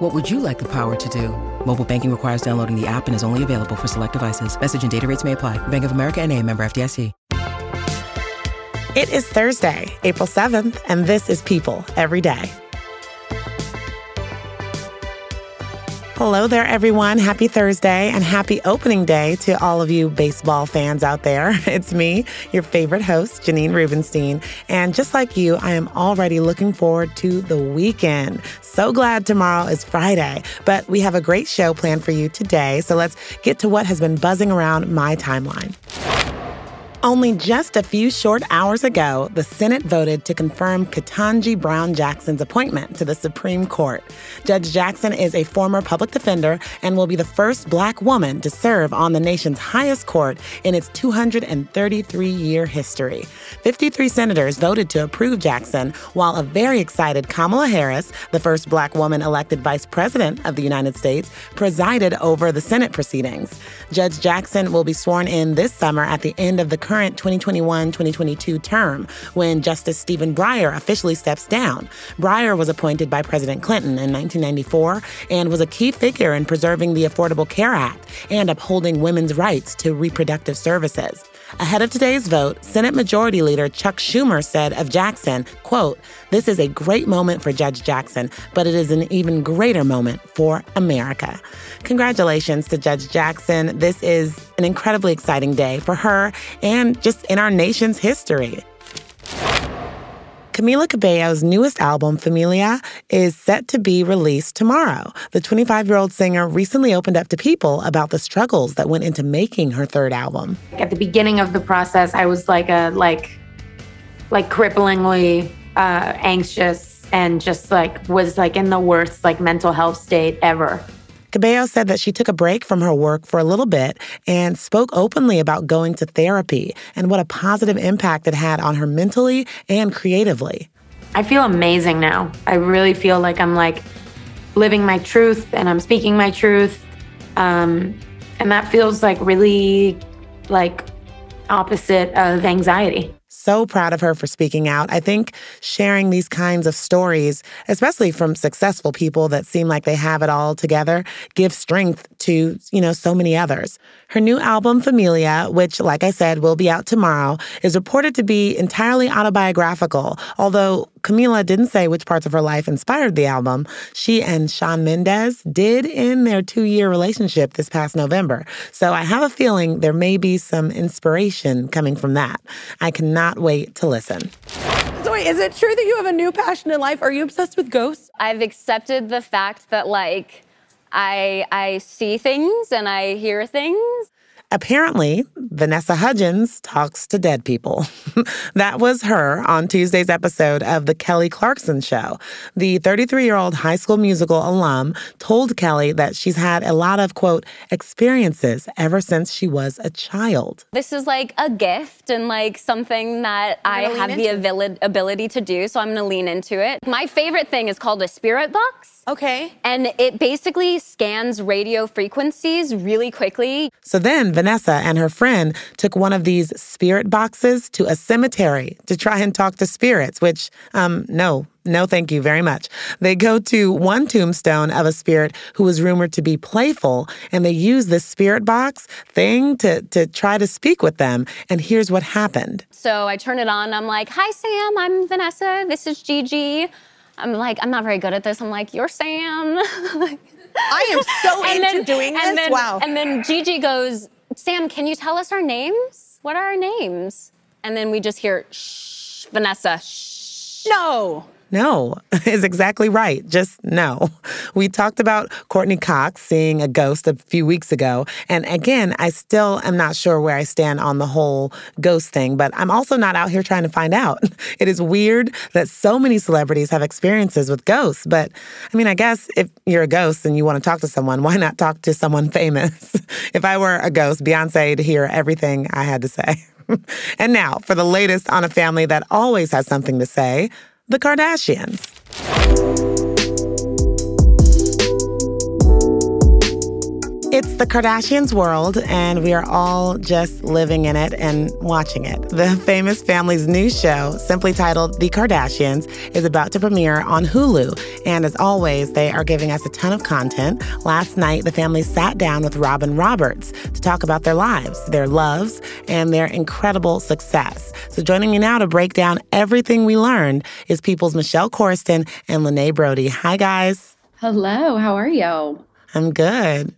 What would you like the power to do? Mobile banking requires downloading the app and is only available for select devices. Message and data rates may apply. Bank of America and a member FDIC. It is Thursday, April 7th, and this is People Every Day. Hello there, everyone. Happy Thursday and happy opening day to all of you baseball fans out there. It's me, your favorite host, Janine Rubenstein. And just like you, I am already looking forward to the weekend. So glad tomorrow is Friday, but we have a great show planned for you today. So let's get to what has been buzzing around my timeline. Only just a few short hours ago, the Senate voted to confirm Ketanji Brown Jackson's appointment to the Supreme Court. Judge Jackson is a former public defender and will be the first black woman to serve on the nation's highest court in its 233 year history. 53 senators voted to approve Jackson, while a very excited Kamala Harris, the first black woman elected vice president of the United States, presided over the Senate proceedings. Judge Jackson will be sworn in this summer at the end of the current 2021 2022 term when Justice Stephen Breyer officially steps down. Breyer was appointed by President Clinton in 1994 and was a key figure in preserving the Affordable Care Act and upholding women's rights to reproductive services. Ahead of today's vote, Senate Majority Leader Chuck Schumer said of Jackson, quote, "This is a great moment for Judge Jackson, but it is an even greater moment for America." Congratulations to Judge Jackson. This is an incredibly exciting day for her and just in our nation's history. Camila Cabello's newest album, Familia, is set to be released tomorrow. The 25 year old singer recently opened up to people about the struggles that went into making her third album. At the beginning of the process, I was like a, like, like cripplingly uh, anxious and just like was like in the worst like mental health state ever. Cabello said that she took a break from her work for a little bit and spoke openly about going to therapy and what a positive impact it had on her mentally and creatively. I feel amazing now. I really feel like I'm like living my truth and I'm speaking my truth. Um, and that feels like really like opposite of anxiety so proud of her for speaking out. I think sharing these kinds of stories, especially from successful people that seem like they have it all together, gives strength to, you know, so many others. Her new album, Familia, which, like I said, will be out tomorrow, is reported to be entirely autobiographical, although Camila didn't say which parts of her life inspired the album. She and Shawn Mendes did end their two year relationship this past November. So I have a feeling there may be some inspiration coming from that. I cannot wait to listen. So wait, is it true that you have a new passion in life? Are you obsessed with ghosts? I've accepted the fact that like I I see things and I hear things Apparently, Vanessa Hudgens talks to dead people. that was her on Tuesday's episode of The Kelly Clarkson Show. The 33 year old high school musical alum told Kelly that she's had a lot of, quote, experiences ever since she was a child. This is like a gift and like something that I have the ability to do, so I'm gonna lean into it. My favorite thing is called a spirit box. Okay. And it basically scans radio frequencies really quickly. So then Vanessa and her friend took one of these spirit boxes to a cemetery to try and talk to spirits, which, um, no, no, thank you very much. They go to one tombstone of a spirit who was rumored to be playful, and they use this spirit box thing to, to try to speak with them. And here's what happened. So I turn it on. I'm like, Hi, Sam. I'm Vanessa. This is Gigi. I'm like, I'm not very good at this. I'm like, you're Sam. I am so into then, doing this. Then, wow. And then Gigi goes, Sam, can you tell us our names? What are our names? And then we just hear, shh, Vanessa, shh. No. No, is exactly right. Just no. We talked about Courteney Cox seeing a ghost a few weeks ago. And again, I still am not sure where I stand on the whole ghost thing, but I'm also not out here trying to find out. It is weird that so many celebrities have experiences with ghosts. But I mean, I guess if you're a ghost and you want to talk to someone, why not talk to someone famous? if I were a ghost, Beyonce to hear everything I had to say. and now for the latest on a family that always has something to say the Kardashians. It's the Kardashians' world, and we are all just living in it and watching it. The famous family's new show, simply titled The Kardashians, is about to premiere on Hulu. And as always, they are giving us a ton of content. Last night, the family sat down with Robin Roberts to talk about their lives, their loves, and their incredible success. So joining me now to break down everything we learned is People's Michelle Corriston and Lene Brody. Hi, guys. Hello, how are you? I'm good.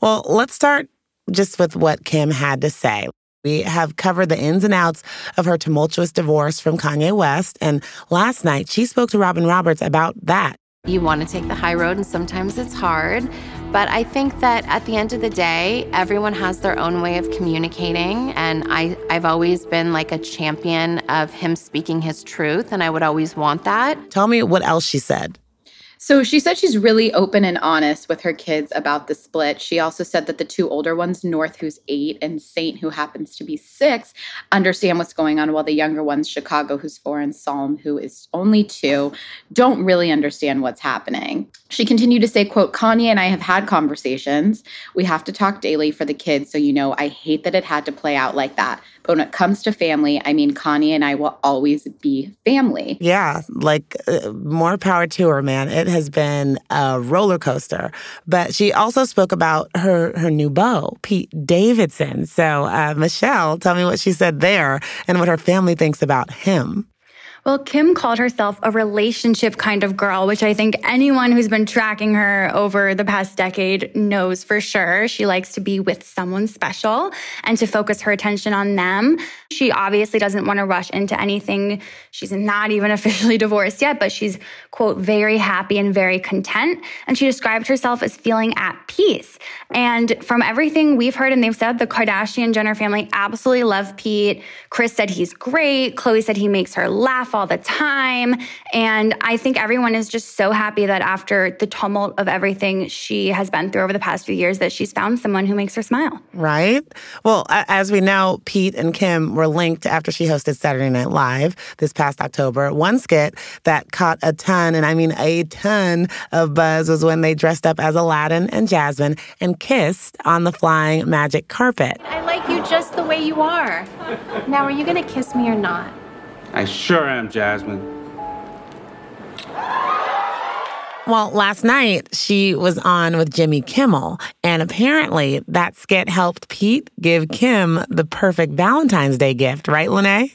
Well, let's start just with what Kim had to say. We have covered the ins and outs of her tumultuous divorce from Kanye West. And last night, she spoke to Robin Roberts about that. You want to take the high road, and sometimes it's hard. But I think that at the end of the day, everyone has their own way of communicating. And I, I've always been like a champion of him speaking his truth, and I would always want that. Tell me what else she said. So she said she's really open and honest with her kids about the split. She also said that the two older ones, North, who's eight, and Saint, who happens to be six, understand what's going on, while the younger ones, Chicago, who's four, and Psalm, who is only two, don't really understand what's happening. She continued to say, quote, Kanye and I have had conversations. We have to talk daily for the kids. So, you know, I hate that it had to play out like that. But when it comes to family, I mean, Kanye and I will always be family. Yeah, like uh, more power to her, man. It has been a roller coaster. But she also spoke about her her new beau, Pete Davidson. So, uh, Michelle, tell me what she said there and what her family thinks about him. Well, Kim called herself a relationship kind of girl, which I think anyone who's been tracking her over the past decade knows for sure. She likes to be with someone special and to focus her attention on them. She obviously doesn't want to rush into anything. She's not even officially divorced yet, but she's, quote, very happy and very content. And she described herself as feeling at peace. And from everything we've heard and they've said, the Kardashian Jenner family absolutely love Pete. Kris said he's great. Khloé said he makes her laugh all the time. And I think everyone is just so happy that after the tumult of everything she has been through over the past few years, that she's found someone who makes her smile. Right. Well, as we know, Pete and Kim were linked after she hosted Saturday Night Live this past October. One skit that caught a ton, and I mean a ton of buzz was when they dressed up as Aladdin and Jasmine and kissed on the flying magic carpet. I like you just the way you are. Now, are you going to kiss me or not? I sure am, Jasmine. Well, last night she was on with Jimmy Kimmel, and apparently that skit helped Pete give Kim the perfect Valentine's Day gift, right, Lene?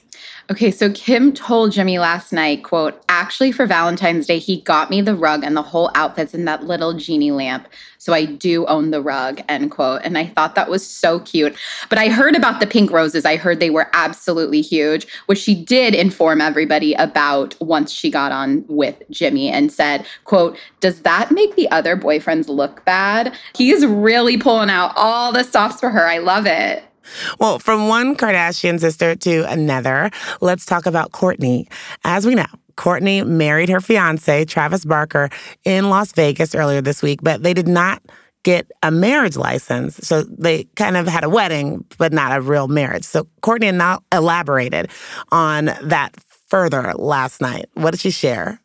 Okay, so Kim told Jimmy last night, quote, actually for Valentine's Day, he got me the rug and the whole outfits in that little genie lamp. So I do own the rug, end quote. And I thought that was so cute. But I heard about the pink roses. I heard they were absolutely huge, which she did inform everybody about once she got on with Jimmy and said, quote, does that make the other boyfriends look bad? He's really pulling out all the stops for her. I love it. Well, from one Kardashian sister to another, let's talk about Kourtney. As we know, Kourtney married her fiance, Travis Barker, in Las Vegas earlier this week, but they did not get a marriage license. So they kind of had a wedding, but not a real marriage. So Kourtney now elaborated on that further last night. What did she share?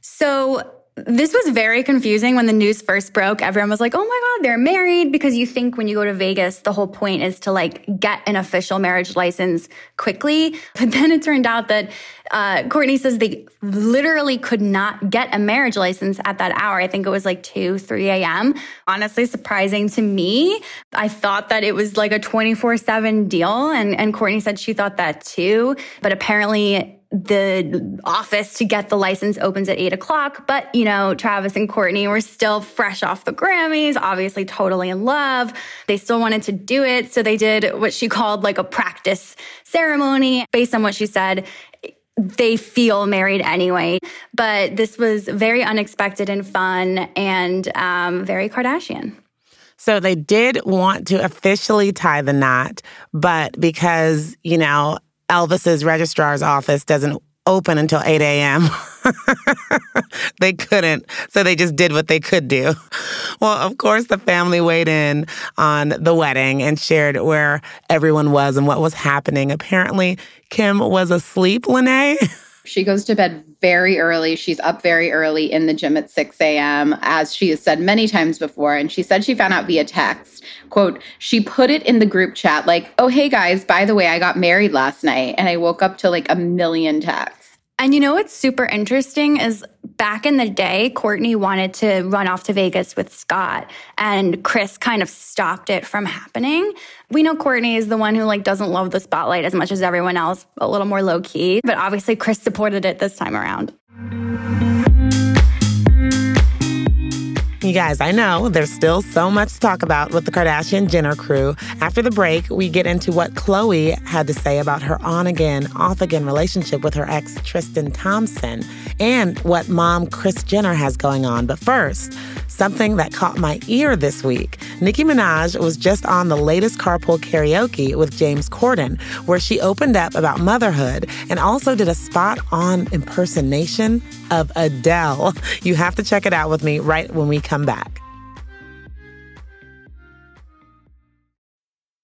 So this was very confusing when the news first broke. Everyone was like, oh my God, they're married. Because you think when you go to Vegas, the whole point is to like get an official marriage license quickly. But then it turned out that uh, Kourtney says they literally could not get a marriage license at that hour. I think it was like 2, 3 a.m. Honestly, surprising to me. I thought that it was like a 24 7 deal. And, and Kourtney said she thought that too. But apparently, the office to get the license opens at eight o'clock. But, you know, Travis and Kourtney were still fresh off the Grammys, obviously totally in love. They still wanted to do it. So they did what she called like a practice ceremony. Based on what she said, they feel married anyway. But this was very unexpected and fun and um, very Kardashian. So they did want to officially tie the knot, but because, you know, Elvis's registrar's office doesn't open until 8 a.m. they couldn't, so they just did what they could do. Well, of course, the family weighed in on the wedding and shared where everyone was and what was happening. Apparently, Kim was asleep, Lene. She goes to bed very early. She's up very early in the gym at 6 a.m., as she has said many times before. And she said she found out via text. Quote, she put it in the group chat like, oh, hey guys, by the way, I got married last night. And I woke up to like a million texts. And you know what's super interesting is back in the day, Kourtney wanted to run off to Vegas with Scott, and Kris kind of stopped it from happening. We know Kourtney is the one who like doesn't love the spotlight as much as everyone else, a little more low key. But obviously, Kris supported it this time around. You guys, I know there's still so much to talk about with the Kardashian Jenner crew. After the break, we get into what Khloé had to say about her on again, off again relationship with her ex Tristan Thompson and what mom Kris Jenner has going on. But first, something that caught my ear this week. Nicki Minaj was just on the latest carpool karaoke with James Corden, where she opened up about motherhood and also did a spot on impersonation of Adele. You have to check it out with me right when we come back.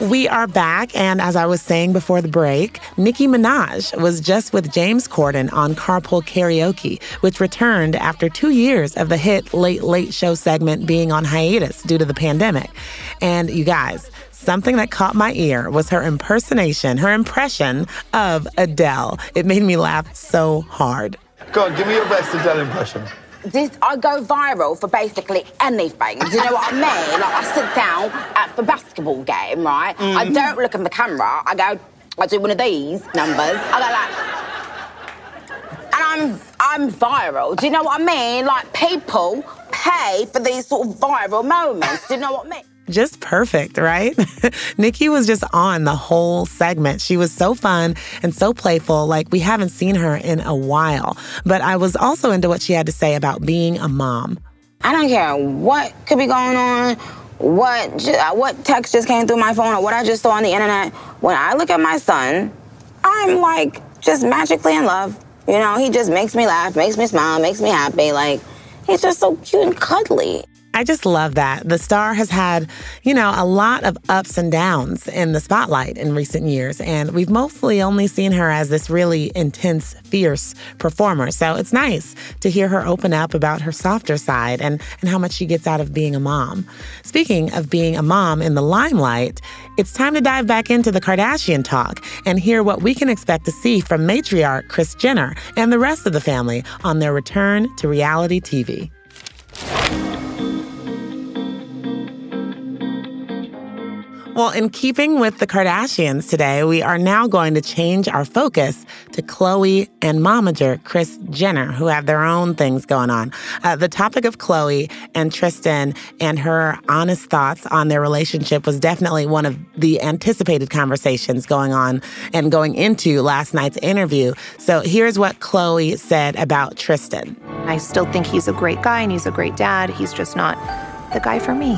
We are back, and as I was saying before the break, Nicki Minaj was just with James Corden on Carpool Karaoke, which returned after two years of the hit Late Late Show segment being on hiatus due to the pandemic. And you guys, something that caught my ear was her impersonation, her impression of Adele. It made me laugh so hard. Go on, give me your best Adele impression. This I go viral for basically anything. Do you know what I mean? Like I sit down at the basketball game, right? I Mhm. don't look in the camera. I go, I do one of these numbers. I go like, and I'm I'm viral. Do you know what I mean? Like people pay for these sort of viral moments. Do you know what I mean? Just perfect, right? Nicki was just on the whole segment. She was so fun and so playful, like we haven't seen her in a while. But I was also into what she had to say about being a mom. I don't care what could be going on, what uh, what text just came through my phone, or what I just saw on the internet. When I look at my son, I'm like just magically in love. You know, he just makes me laugh, makes me smile, makes me happy. Like he's just so cute and cuddly. I just love that. The star has had, you know, a lot of ups and downs in the spotlight in recent years, and we've mostly only seen her as this really intense, fierce performer. So it's nice to hear her open up about her softer side and, and how much she gets out of being a mom. Speaking of being a mom in the limelight, it's time to dive back into the Kardashian talk and hear what we can expect to see from matriarch Kris Jenner and the rest of the family on their return to reality TV. Well, in keeping with the Kardashians today, we are now going to change our focus to Khloé and momager Kris Jenner, who have their own things going on. Uh, the topic of Khloé and Tristan and her honest thoughts on their relationship was definitely one of the anticipated conversations going on and going into last night's interview. So here's what Khloé said about Tristan. I still think he's a great guy and he's a great dad. He's just not the guy for me.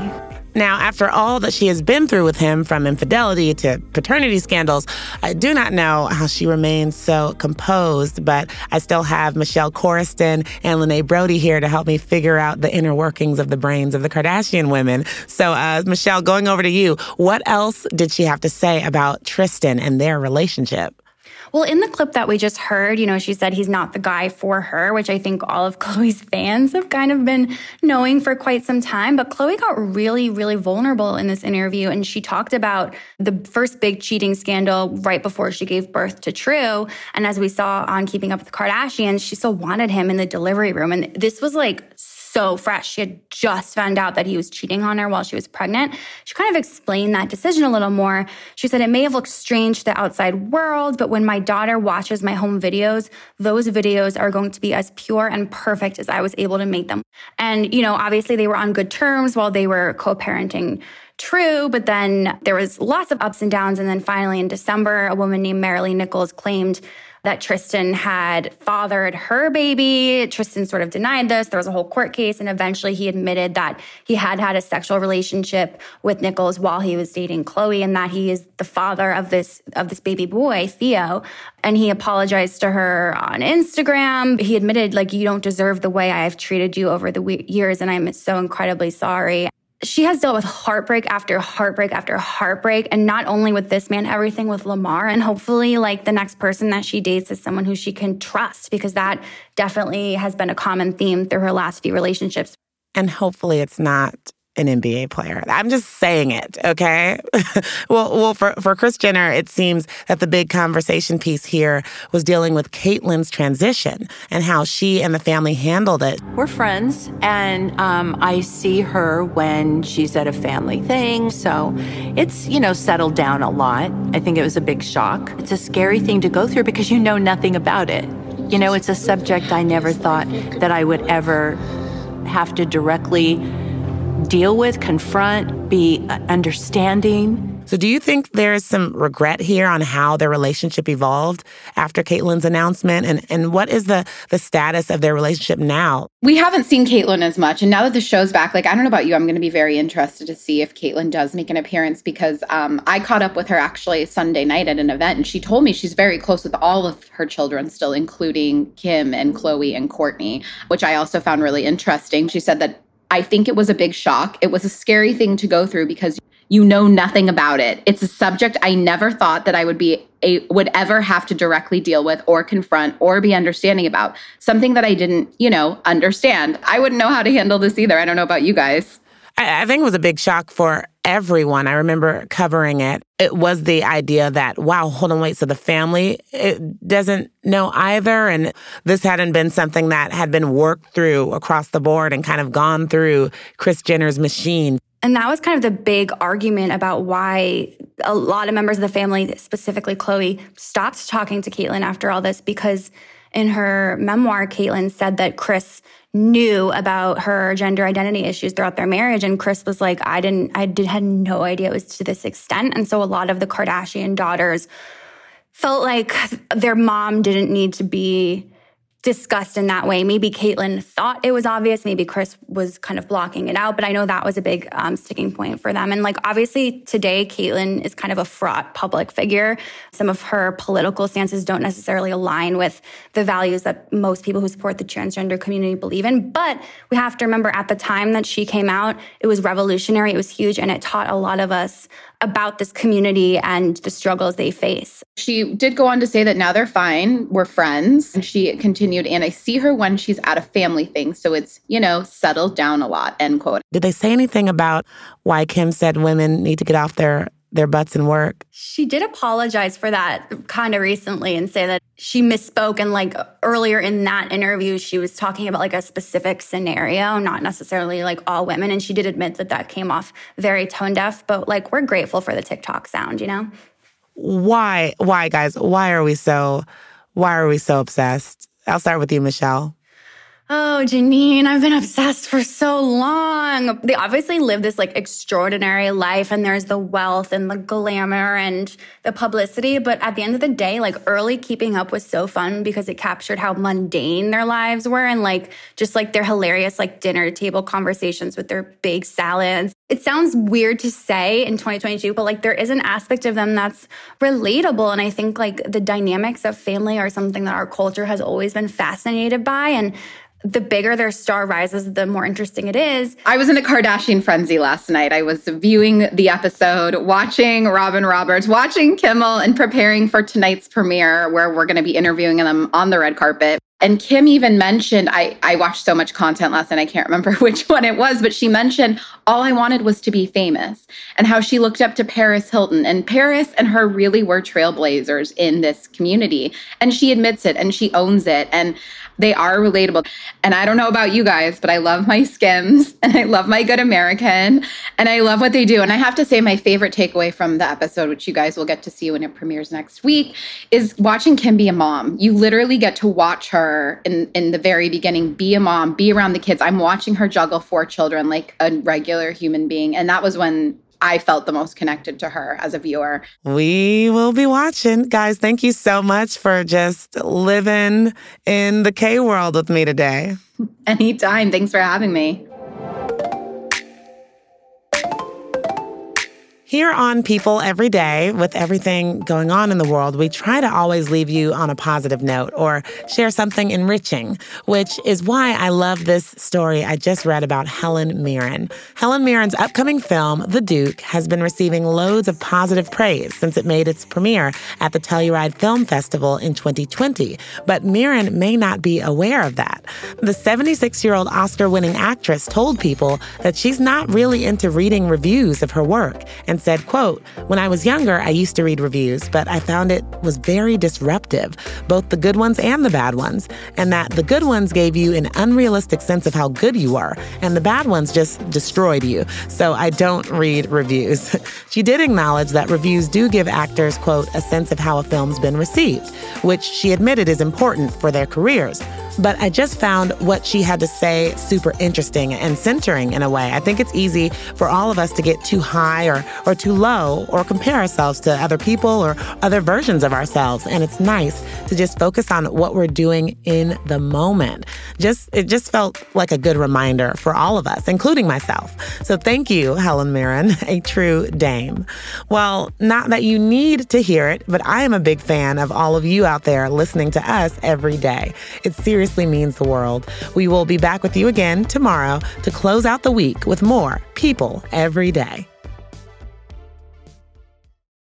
Now, after all that she has been through with him, from infidelity to paternity scandals, I do not know how she remains so composed, but I still have Michelle Corriston and Lene Brody here to help me figure out the inner workings of the brains of the Kardashian women. So, uh, Michelle, going over to you, what else did she have to say about Tristan and their relationship? Well, in the clip that we just heard, you know, she said he's not the guy for her, which I think all of Khloé's fans have kind of been knowing for quite some time. But Khloé got really, really vulnerable in this interview. And she talked about the first big cheating scandal right before she gave birth to True. And as we saw on Keeping Up with the Kardashians, she still wanted him in the delivery room. And this was like so fresh. She had just found out that he was cheating on her while she was pregnant. She kind of explained that decision a little more. She said, It may have looked strange to the outside world, but when my daughter watches my home videos, those videos are going to be as pure and perfect as I was able to make them. And, you know, obviously they were on good terms while they were co parenting true, but then there was lots of ups and downs. And then finally in December, a woman named Maralee Nichols claimed that Tristan had fathered her baby. Tristan sort of denied this. There was a whole court case, and eventually he admitted that he had had a sexual relationship with Nichols while he was dating Khloé, and that he is the father of this of this baby boy, Theo. And he apologized to her on Instagram. He admitted, like, you don't deserve the way I have treated you over the years, and I'm so incredibly sorry she has dealt with heartbreak after heartbreak after heartbreak. And not only with this man, everything with Lamar. And hopefully, like the next person that she dates is someone who she can trust because that definitely has been a common theme through her last few relationships. And hopefully, it's not an NBA player. I'm just saying it, okay? well, well, for, for Kris Jenner, it seems that the big conversation piece here was dealing with Caitlyn's transition and how she and the family handled it. We're friends, and um, I see her when she's at a family thing, so it's, you know, settled down a lot. I think it was a big shock. It's a scary thing to go through because you know nothing about it. You know, it's a subject I never thought that I would ever have to directly deal with, confront, be understanding. So, do you think there's some regret here on how their relationship evolved after Caitlyn's announcement? And, and what is the, the status of their relationship now? We haven't seen Caitlyn as much. And now that the show's back, like, I don't know about you, I'm going to be very interested to see if Caitlyn does make an appearance because um, I caught up with her actually Sunday night at an event. And she told me she's very close with all of her children still, including Kim and Khloé and Kourtney, which I also found really interesting. She said that I think it was a big shock. It was a scary thing to go through because you know nothing about it. It's a subject I never thought that I would be a, would ever have to directly deal with or confront or be understanding about. Something that I didn't, you know, understand. I wouldn't know how to handle this either. I don't know about you guys. I, I think it was a big shock for everyone. I remember covering it. It was the idea that, wow, hold on, wait. So the family it doesn't know either. And this hadn't been something that had been worked through across the board and kind of gone through Kris Jenner's machine. And that was kind of the big argument about why a lot of members of the family, specifically Khloé, stopped talking to Caitlyn after all this because in her memoir, Caitlyn said that Kris knew about her gender identity issues throughout their marriage. And Kris was like, I didn't, I did, had no idea it was to this extent. And so a lot of the Kardashian daughters felt like their mom didn't need to be discussed in that way. Maybe Caitlyn thought it was obvious. Maybe Kris was kind of blocking it out. But I know that was a big um, sticking point for them. And like, obviously, today, Caitlyn is kind of a fraught public figure. Some of her political stances don't necessarily align with the values that most people who support the transgender community believe in. But we have to remember at the time that she came out, it was revolutionary, it was huge, and it taught a lot of us about this community and the struggles they face. She did go on to say that now they're fine. We're friends. And she continued, and I see her when she's at a family thing. So it's, you know, settled down a lot, end quote. Did they say anything about why Kim said women need to get off their their butts and work. She did apologize for that kind of recently and say that she misspoke. And like earlier in that interview, she was talking about like a specific scenario, not necessarily like all women. And she did admit that that came off very tone deaf, but like we're grateful for the TikTok sound, you know? Why, why, guys, why are we so, why are we so obsessed? I'll start with you, Michelle. Oh, Janine, I've been obsessed for so long. They obviously live this like extraordinary life, and there's the wealth and the glamour and the publicity. But at the end of the day, like early keeping up was so fun because it captured how mundane their lives were and like just like their hilarious like dinner table conversations with their big salads. It sounds weird to say in 2022, but like there is an aspect of them that's relatable. And I think like the dynamics of family are something that our culture has always been fascinated by. And the bigger their star rises, the more interesting it is. I was in a Kardashian frenzy last night. I was viewing the episode, watching Robin Roberts, watching Kimmel, and preparing for tonight's premiere where we're going to be interviewing them on the red carpet. And Kim even mentioned, I, I watched so much content last night, I can't remember which one it was, but she mentioned all I wanted was to be famous and how she looked up to Paris Hilton. And Paris and her really were trailblazers in this community. And she admits it and she owns it. And they are relatable. And I don't know about you guys, but I love my Skims and I love my Good American and I love what they do. And I have to say, my favorite takeaway from the episode, which you guys will get to see when it premieres next week, is watching Kim be a mom. You literally get to watch her in, in the very beginning be a mom, be around the kids. I'm watching her juggle four children like a regular human being. And that was when I felt the most connected to her as a viewer. We will be watching. Guys, thank you so much for just living in the K world with me today. Anytime. Thanks for having me. Here on People Every Day, with everything going on in the world, we try to always leave you on a positive note or share something enriching, which is why I love this story I just read about Helen Mirren. Helen Mirren's upcoming film, The Duke, has been receiving loads of positive praise since it made its premiere at the Telluride Film Festival in 2020. But Mirren may not be aware of that. The 76 year old Oscar winning actress told people that she's not really into reading reviews of her work and said, quote, When I was younger, I used to read reviews, but I found it was very disruptive, both the good ones and the bad ones, and that the good ones gave you an unrealistic sense of how good you were, and the bad ones just destroyed you. So I don't read reviews. she did acknowledge that reviews do give actors, quote, a sense of how a film's been received, which she admitted is important for their careers. But I just found what she had to say super interesting and centering in a way. I think it's easy for all of us to get too high or, or too low or compare ourselves to other people or other versions of ourselves. And it's nice to just focus on what we're doing in the moment. Just it just felt like a good reminder for all of us, including myself. So thank you, Helen Mirren, a true dame. Well, not that you need to hear it, but I am a big fan of all of you out there listening to us every day. It's seriously seriously means the world. We will be back with you again tomorrow to close out the week with more people every day.